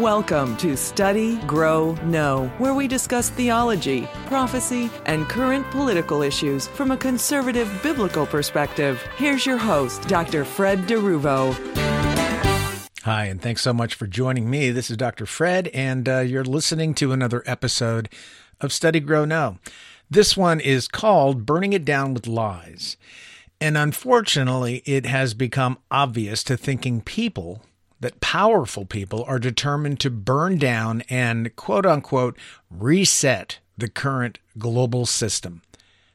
Welcome to Study, Grow, Know, where we discuss theology, prophecy, and current political issues from a conservative biblical perspective. Here's your host, Dr. Fred DeRuvo. Hi, and thanks so much for joining me. This is Dr. Fred, and uh, you're listening to another episode of Study, Grow, Know. This one is called Burning It Down with Lies. And unfortunately, it has become obvious to thinking people that powerful people are determined to burn down and quote unquote reset the current global system.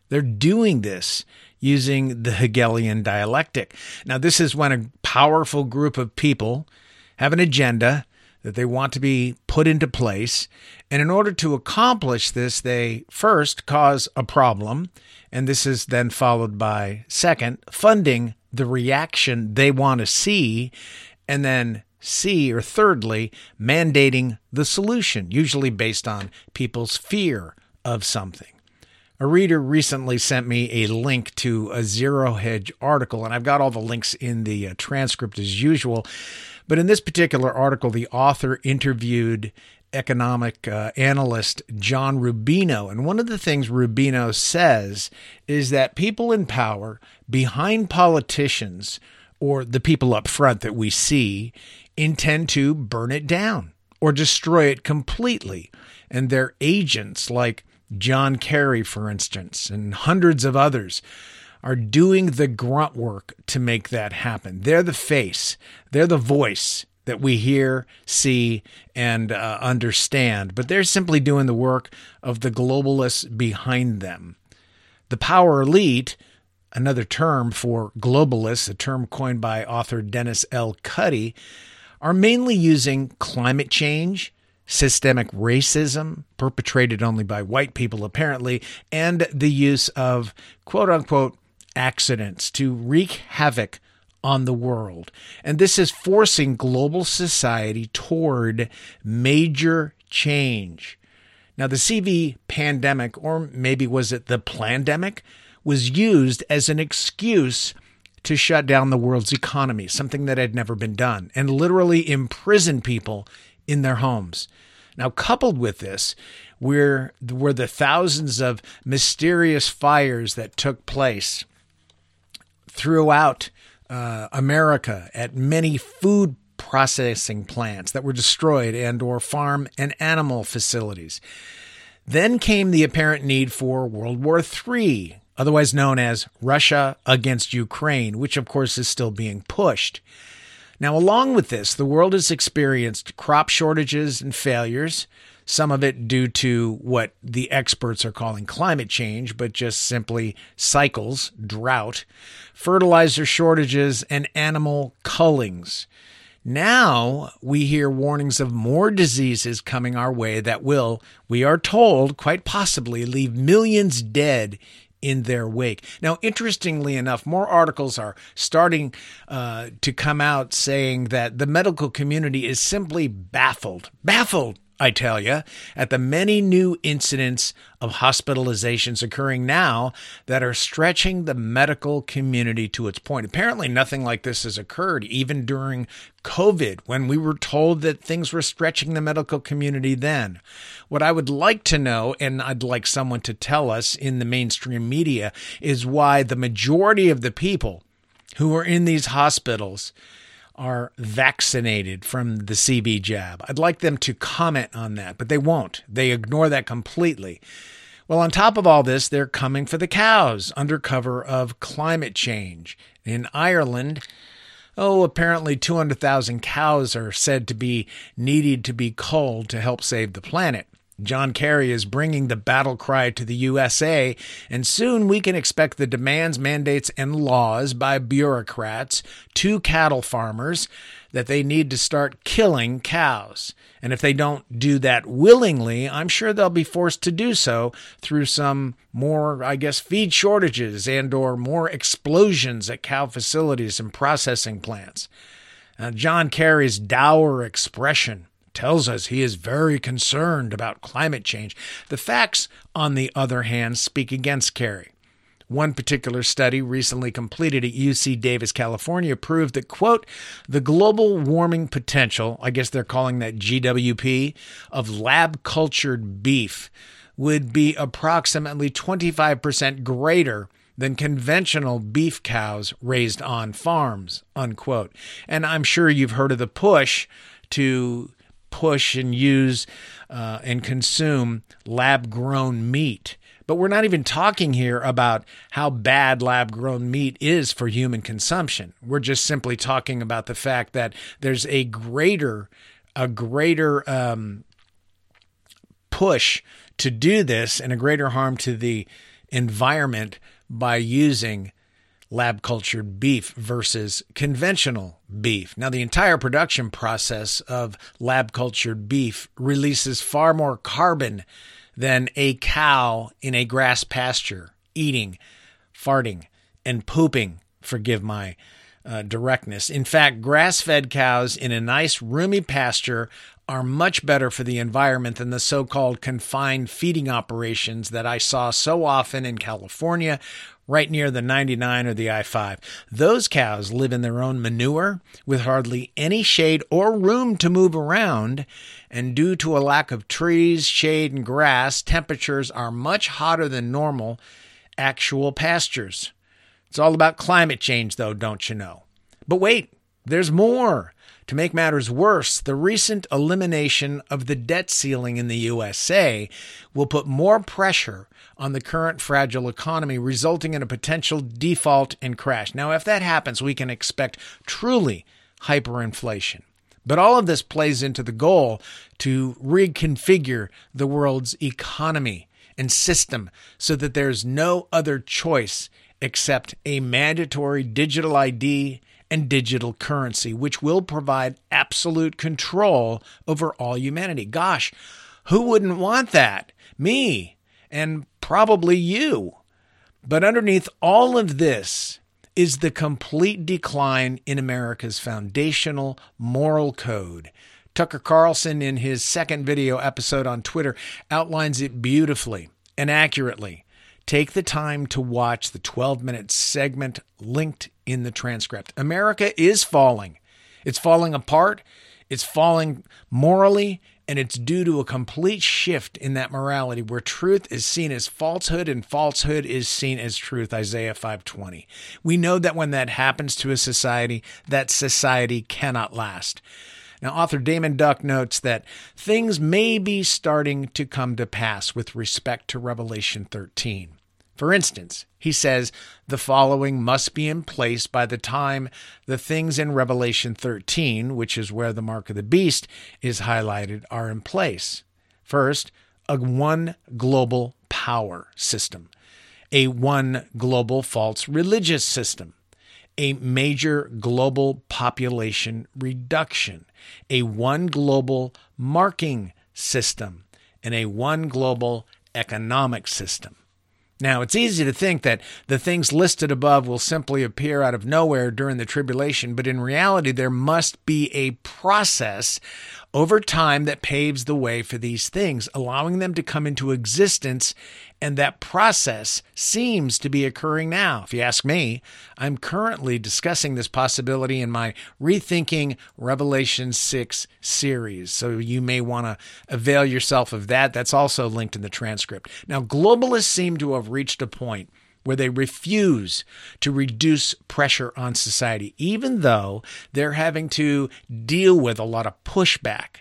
They're doing this using the Hegelian dialectic. Now, this is when a powerful group of people have an agenda that they want to be put into place. And in order to accomplish this, they first cause a problem. And this is then followed by, second, funding the reaction they want to see and then C, or thirdly, mandating the solution, usually based on people's fear of something. A reader recently sent me a link to a Zero Hedge article, and I've got all the links in the uh, transcript as usual. But in this particular article, the author interviewed economic uh, analyst John Rubino. And one of the things Rubino says is that people in power behind politicians or the people up front that we see intend to burn it down or destroy it completely. And their agents, like John Kerry, for instance, and hundreds of others, are doing the grunt work to make that happen. They're the face, they're the voice that we hear, see, and uh, understand, but they're simply doing the work of the globalists behind them. The power elite another term for globalists, a term coined by author Dennis L. Cuddy, are mainly using climate change, systemic racism, perpetrated only by white people apparently, and the use of quote unquote accidents to wreak havoc on the world. And this is forcing global society toward major change. Now, the CV pandemic, or maybe was it the plandemic, was used as an excuse to shut down the world's economy, something that had never been done, and literally imprison people in their homes. Now, coupled with this, were, were the thousands of mysterious fires that took place throughout uh, America at many food processing plants that were destroyed and or farm and animal facilities. Then came the apparent need for World War III, otherwise known as Russia against Ukraine, which of course is still being pushed. Now, along with this, the world has experienced crop shortages and failures, some of it due to what the experts are calling climate change, but just simply cycles, drought, fertilizer shortages, and animal cullings. Now we hear warnings of more diseases coming our way that will, we are told, quite possibly leave millions dead in their wake. Now, interestingly enough, more articles are starting uh, to come out saying that the medical community is simply baffled, baffled I tell you, at the many new incidents of hospitalizations occurring now that are stretching the medical community to its point. Apparently, nothing like this has occurred even during COVID when we were told that things were stretching the medical community then. What I would like to know, and I'd like someone to tell us in the mainstream media, is why the majority of the people who are in these hospitals are vaccinated from the CV jab. I'd like them to comment on that, but they won't. They ignore that completely. Well, on top of all this, they're coming for the cows under cover of climate change. In Ireland, oh, apparently 200,000 cows are said to be needed to be culled to help save the planet. John Kerry is bringing the battle cry to the USA, and soon we can expect the demands, mandates, and laws by bureaucrats to cattle farmers that they need to start killing cows. And if they don't do that willingly, I'm sure they'll be forced to do so through some more, I guess, feed shortages and or more explosions at cow facilities and processing plants. Now, John Kerry's dour expression tells us he is very concerned about climate change. The facts, on the other hand, speak against Kerry. One particular study recently completed at UC Davis, California, proved that, quote, the global warming potential, I guess they're calling that GWP, of lab cultured beef would be approximately 25% greater than conventional beef cows raised on farms, unquote. And I'm sure you've heard of the push to push and use uh, and consume lab grown meat. But we're not even talking here about how bad lab grown meat is for human consumption. We're just simply talking about the fact that there's a greater, a greater um, push to do this and a greater harm to the environment by using lab cultured beef versus conventional beef. Now, the entire production process of lab cultured beef releases far more carbon than a cow in a grass pasture eating, farting, and pooping. Forgive my uh, directness. In fact, grass fed cows in a nice, roomy pasture are much better for the environment than the so called confined feeding operations that I saw so often in California, right near the 99 or the I 5. Those cows live in their own manure with hardly any shade or room to move around, and due to a lack of trees, shade, and grass, temperatures are much hotter than normal actual pastures. It's all about climate change, though, don't you know? But wait, there's more. To make matters worse, the recent elimination of the debt ceiling in the USA will put more pressure on the current fragile economy, resulting in a potential default and crash. Now, if that happens, we can expect truly hyperinflation. But all of this plays into the goal to reconfigure the world's economy and system so that there's no other choice except a mandatory digital ID and digital currency, which will provide absolute control over all humanity. Gosh, who wouldn't want that? Me, and probably you. But underneath all of this is the complete decline in America's foundational moral code. Tucker Carlson, in his second video episode on Twitter, outlines it beautifully and accurately. Take the time to watch the 12 minute segment linked in the transcript. America is falling. It's falling apart. It's falling morally, and it's due to a complete shift in that morality where truth is seen as falsehood and falsehood is seen as truth isaiah 5:20 we know that when that happens to a society that society cannot last now author damon duck notes that things may be starting to come to pass with respect to revelation 13 for instance, he says the following must be in place by the time the things in Revelation 13, which is where the mark of the beast is highlighted, are in place. First, a one global power system, a one global false religious system, a major global population reduction, a one global marking system, and a one global economic system. Now, it's easy to think that the things listed above will simply appear out of nowhere during the tribulation, but in reality, there must be a process over time that paves the way for these things, allowing them to come into existence. And that process seems to be occurring now. If you ask me, I'm currently discussing this possibility in my Rethinking Revelation 6 series. So you may want to avail yourself of that. That's also linked in the transcript. Now, globalists seem to have reached a point where they refuse to reduce pressure on society, even though they're having to deal with a lot of pushback.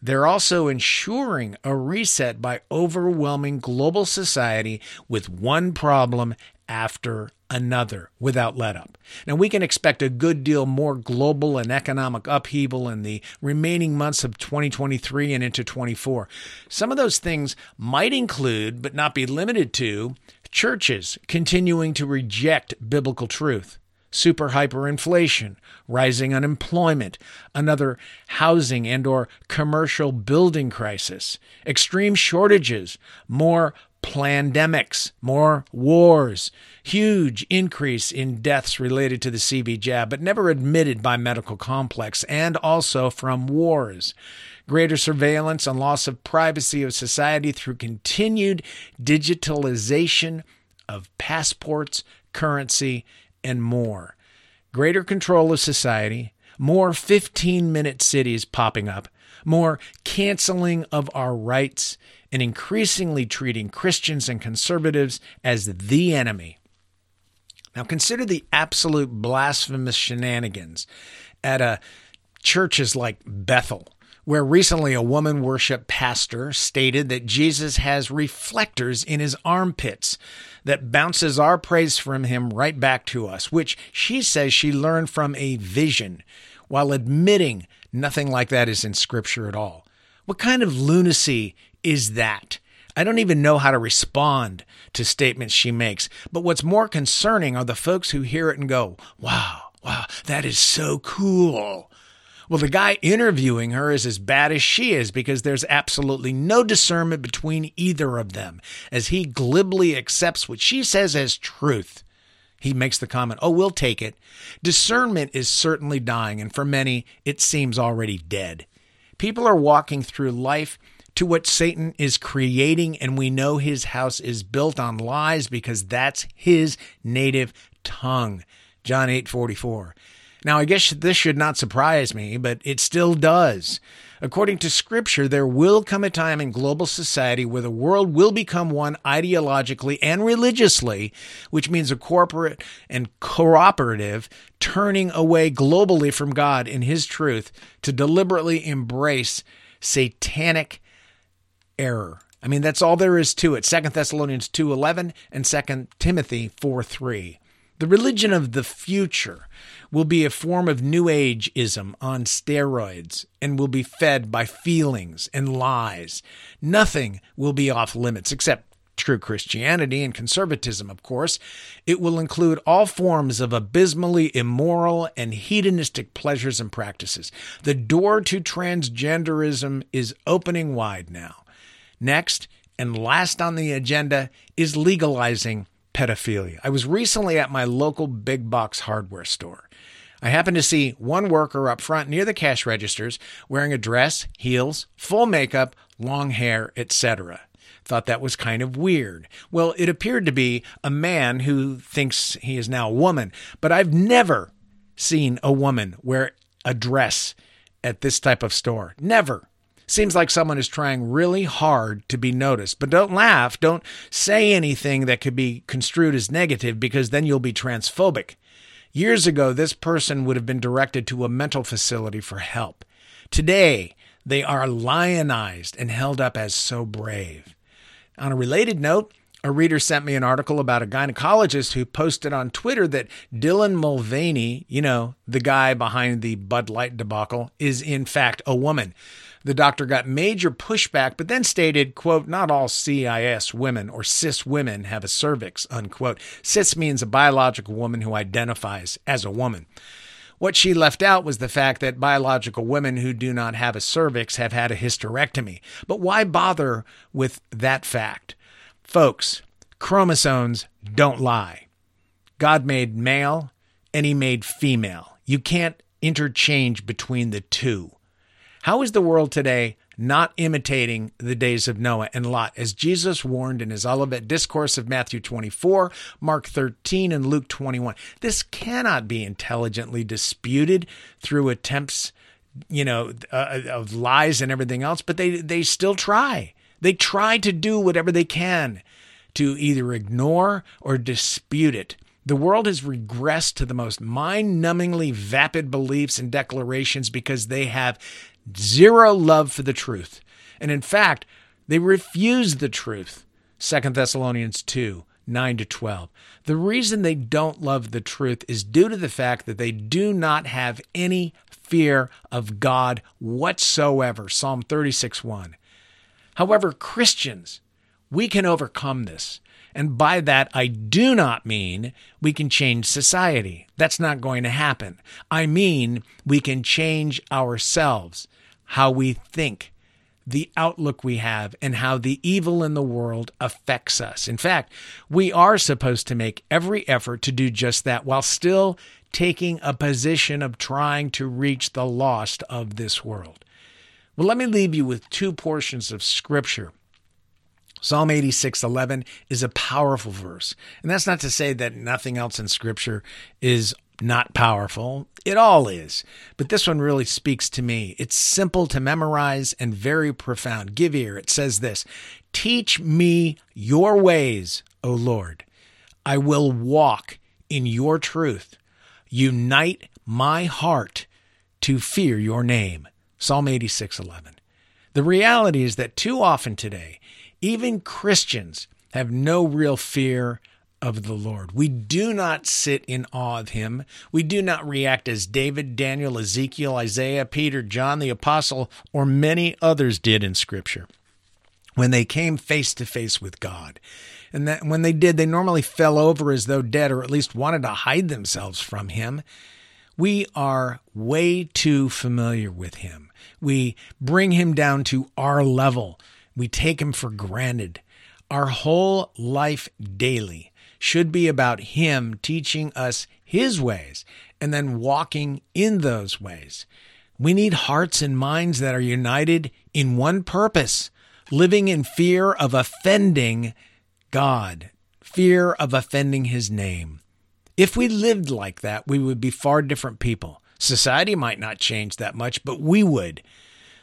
They're also ensuring a reset by overwhelming global society with one problem after another without let up. Now, we can expect a good deal more global and economic upheaval in the remaining months of 2023 and into 24. Some of those things might include, but not be limited to, churches continuing to reject biblical truth, super hyperinflation, rising unemployment, another housing and or commercial building crisis, extreme shortages, more pandemics, more wars, huge increase in deaths related to the CV jab, but never admitted by medical complex, and also from wars. Greater surveillance and loss of privacy of society through continued digitalization of passports, currency, and more. Greater control of society, more 15 minute cities popping up, more canceling of our rights, and increasingly treating Christians and conservatives as the enemy. Now consider the absolute blasphemous shenanigans at a churches like Bethel, where recently a woman worship pastor stated that Jesus has reflectors in his armpits that bounces our praise from him right back to us, which she says she learned from a vision, while admitting nothing like that is in scripture at all. What kind of lunacy is that? I don't even know how to respond to statements she makes. But what's more concerning are the folks who hear it and go, wow, wow, that is so cool. Well, the guy interviewing her is as bad as she is because there's absolutely no discernment between either of them as he glibly accepts what she says as truth. He makes the comment, Oh, we'll take it. Discernment is certainly dying, and for many, it seems already dead. People are walking through life to what Satan is creating, and we know his house is built on lies because that's his native tongue. John 8 44. Now, I guess this should not surprise me, but it still does. According to Scripture, there will come a time in global society where the world will become one ideologically and religiously, which means a corporate and cooperative turning away globally from God and His truth to deliberately embrace satanic error. I mean, that's all there is to it. 2 Thessalonians 2.11 and 2 Timothy 4.3. The religion of the future will be a form of New Ageism on steroids and will be fed by feelings and lies. Nothing will be off limits except true Christianity and conservatism, of course. It will include all forms of abysmally immoral and hedonistic pleasures and practices. The door to transgenderism is opening wide now. Next, and last on the agenda, is legalizing pedophilia. I was recently at my local big box hardware store. I happened to see one worker up front near the cash registers wearing a dress, heels, full makeup, long hair, etc. Thought that was kind of weird. Well, it appeared to be a man who thinks he is now a woman, but I've never seen a woman wear a dress at this type of store. Never. Seems like someone is trying really hard to be noticed. But don't laugh. Don't say anything that could be construed as negative because then you'll be transphobic. Years ago, this person would have been directed to a mental facility for help. Today, they are lionized and held up as so brave. On a related note, a reader sent me an article about a gynecologist who posted on Twitter that Dylan Mulvaney, you know, the guy behind the Bud Light debacle, is in fact a woman. The doctor got major pushback, but then stated, quote, not all CIS women or cis women have a cervix, unquote. Cis means a biological woman who identifies as a woman. What she left out was the fact that biological women who do not have a cervix have had a hysterectomy. But why bother with that fact? Folks, chromosomes don't lie. God made male and he made female. You can't interchange between the two. How is the world today not imitating the days of Noah and Lot, as Jesus warned in his Olivet Discourse of Matthew 24, Mark 13, and Luke 21? This cannot be intelligently disputed through attempts, you know, uh, of lies and everything else, but they, they still try. They try to do whatever they can to either ignore or dispute it. The world has regressed to the most mind numbingly vapid beliefs and declarations because they have zero love for the truth. And in fact, they refuse the truth. 2 Thessalonians 2 9 to 12. The reason they don't love the truth is due to the fact that they do not have any fear of God whatsoever. Psalm 36 1. However, Christians, we can overcome this. And by that, I do not mean we can change society. That's not going to happen. I mean we can change ourselves, how we think, the outlook we have, and how the evil in the world affects us. In fact, we are supposed to make every effort to do just that while still taking a position of trying to reach the lost of this world. Well, let me leave you with two portions of scripture Psalm 86:11 is a powerful verse. And that's not to say that nothing else in scripture is not powerful. It all is. But this one really speaks to me. It's simple to memorize and very profound. Give ear. It says this Teach me your ways, O Lord. I will walk in your truth. Unite my heart to fear your name. Psalm 86:11. The reality is that too often today, even Christians have no real fear of the Lord. We do not sit in awe of him. We do not react as David, Daniel, Ezekiel, Isaiah, Peter, John the Apostle, or many others did in Scripture when they came face to face with God. And that when they did, they normally fell over as though dead or at least wanted to hide themselves from him. We are way too familiar with him. We bring him down to our level. We take him for granted. Our whole life daily should be about Him teaching us His ways and then walking in those ways. We need hearts and minds that are united in one purpose, living in fear of offending God, fear of offending His name. If we lived like that, we would be far different people. Society might not change that much, but we would.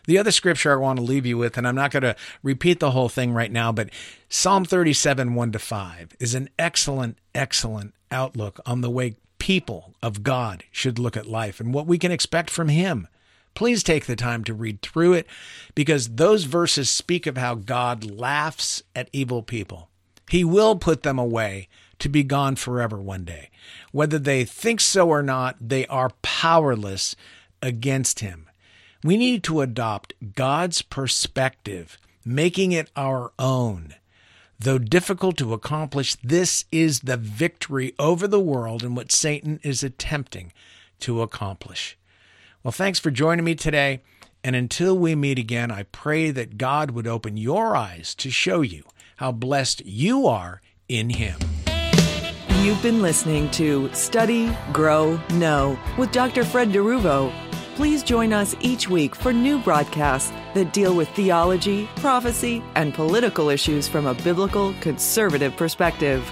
The other scripture I want to leave you with, and I'm not going to repeat the whole thing right now, but Psalm 37, 1 to 5 is an excellent, excellent outlook on the way people of God should look at life and what we can expect from Him. Please take the time to read through it because those verses speak of how God laughs at evil people. He will put them away to be gone forever one day. Whether they think so or not, they are powerless against Him. We need to adopt God's perspective, making it our own. Though difficult to accomplish, this is the victory over the world and what Satan is attempting to accomplish. Well, thanks for joining me today. And until we meet again, I pray that God would open your eyes to show you how blessed you are in Him. You've been listening to Study, Grow, Know with Dr. Fred DeRuvo. Please join us each week for new broadcasts that deal with theology, prophecy, and political issues from a biblical conservative perspective.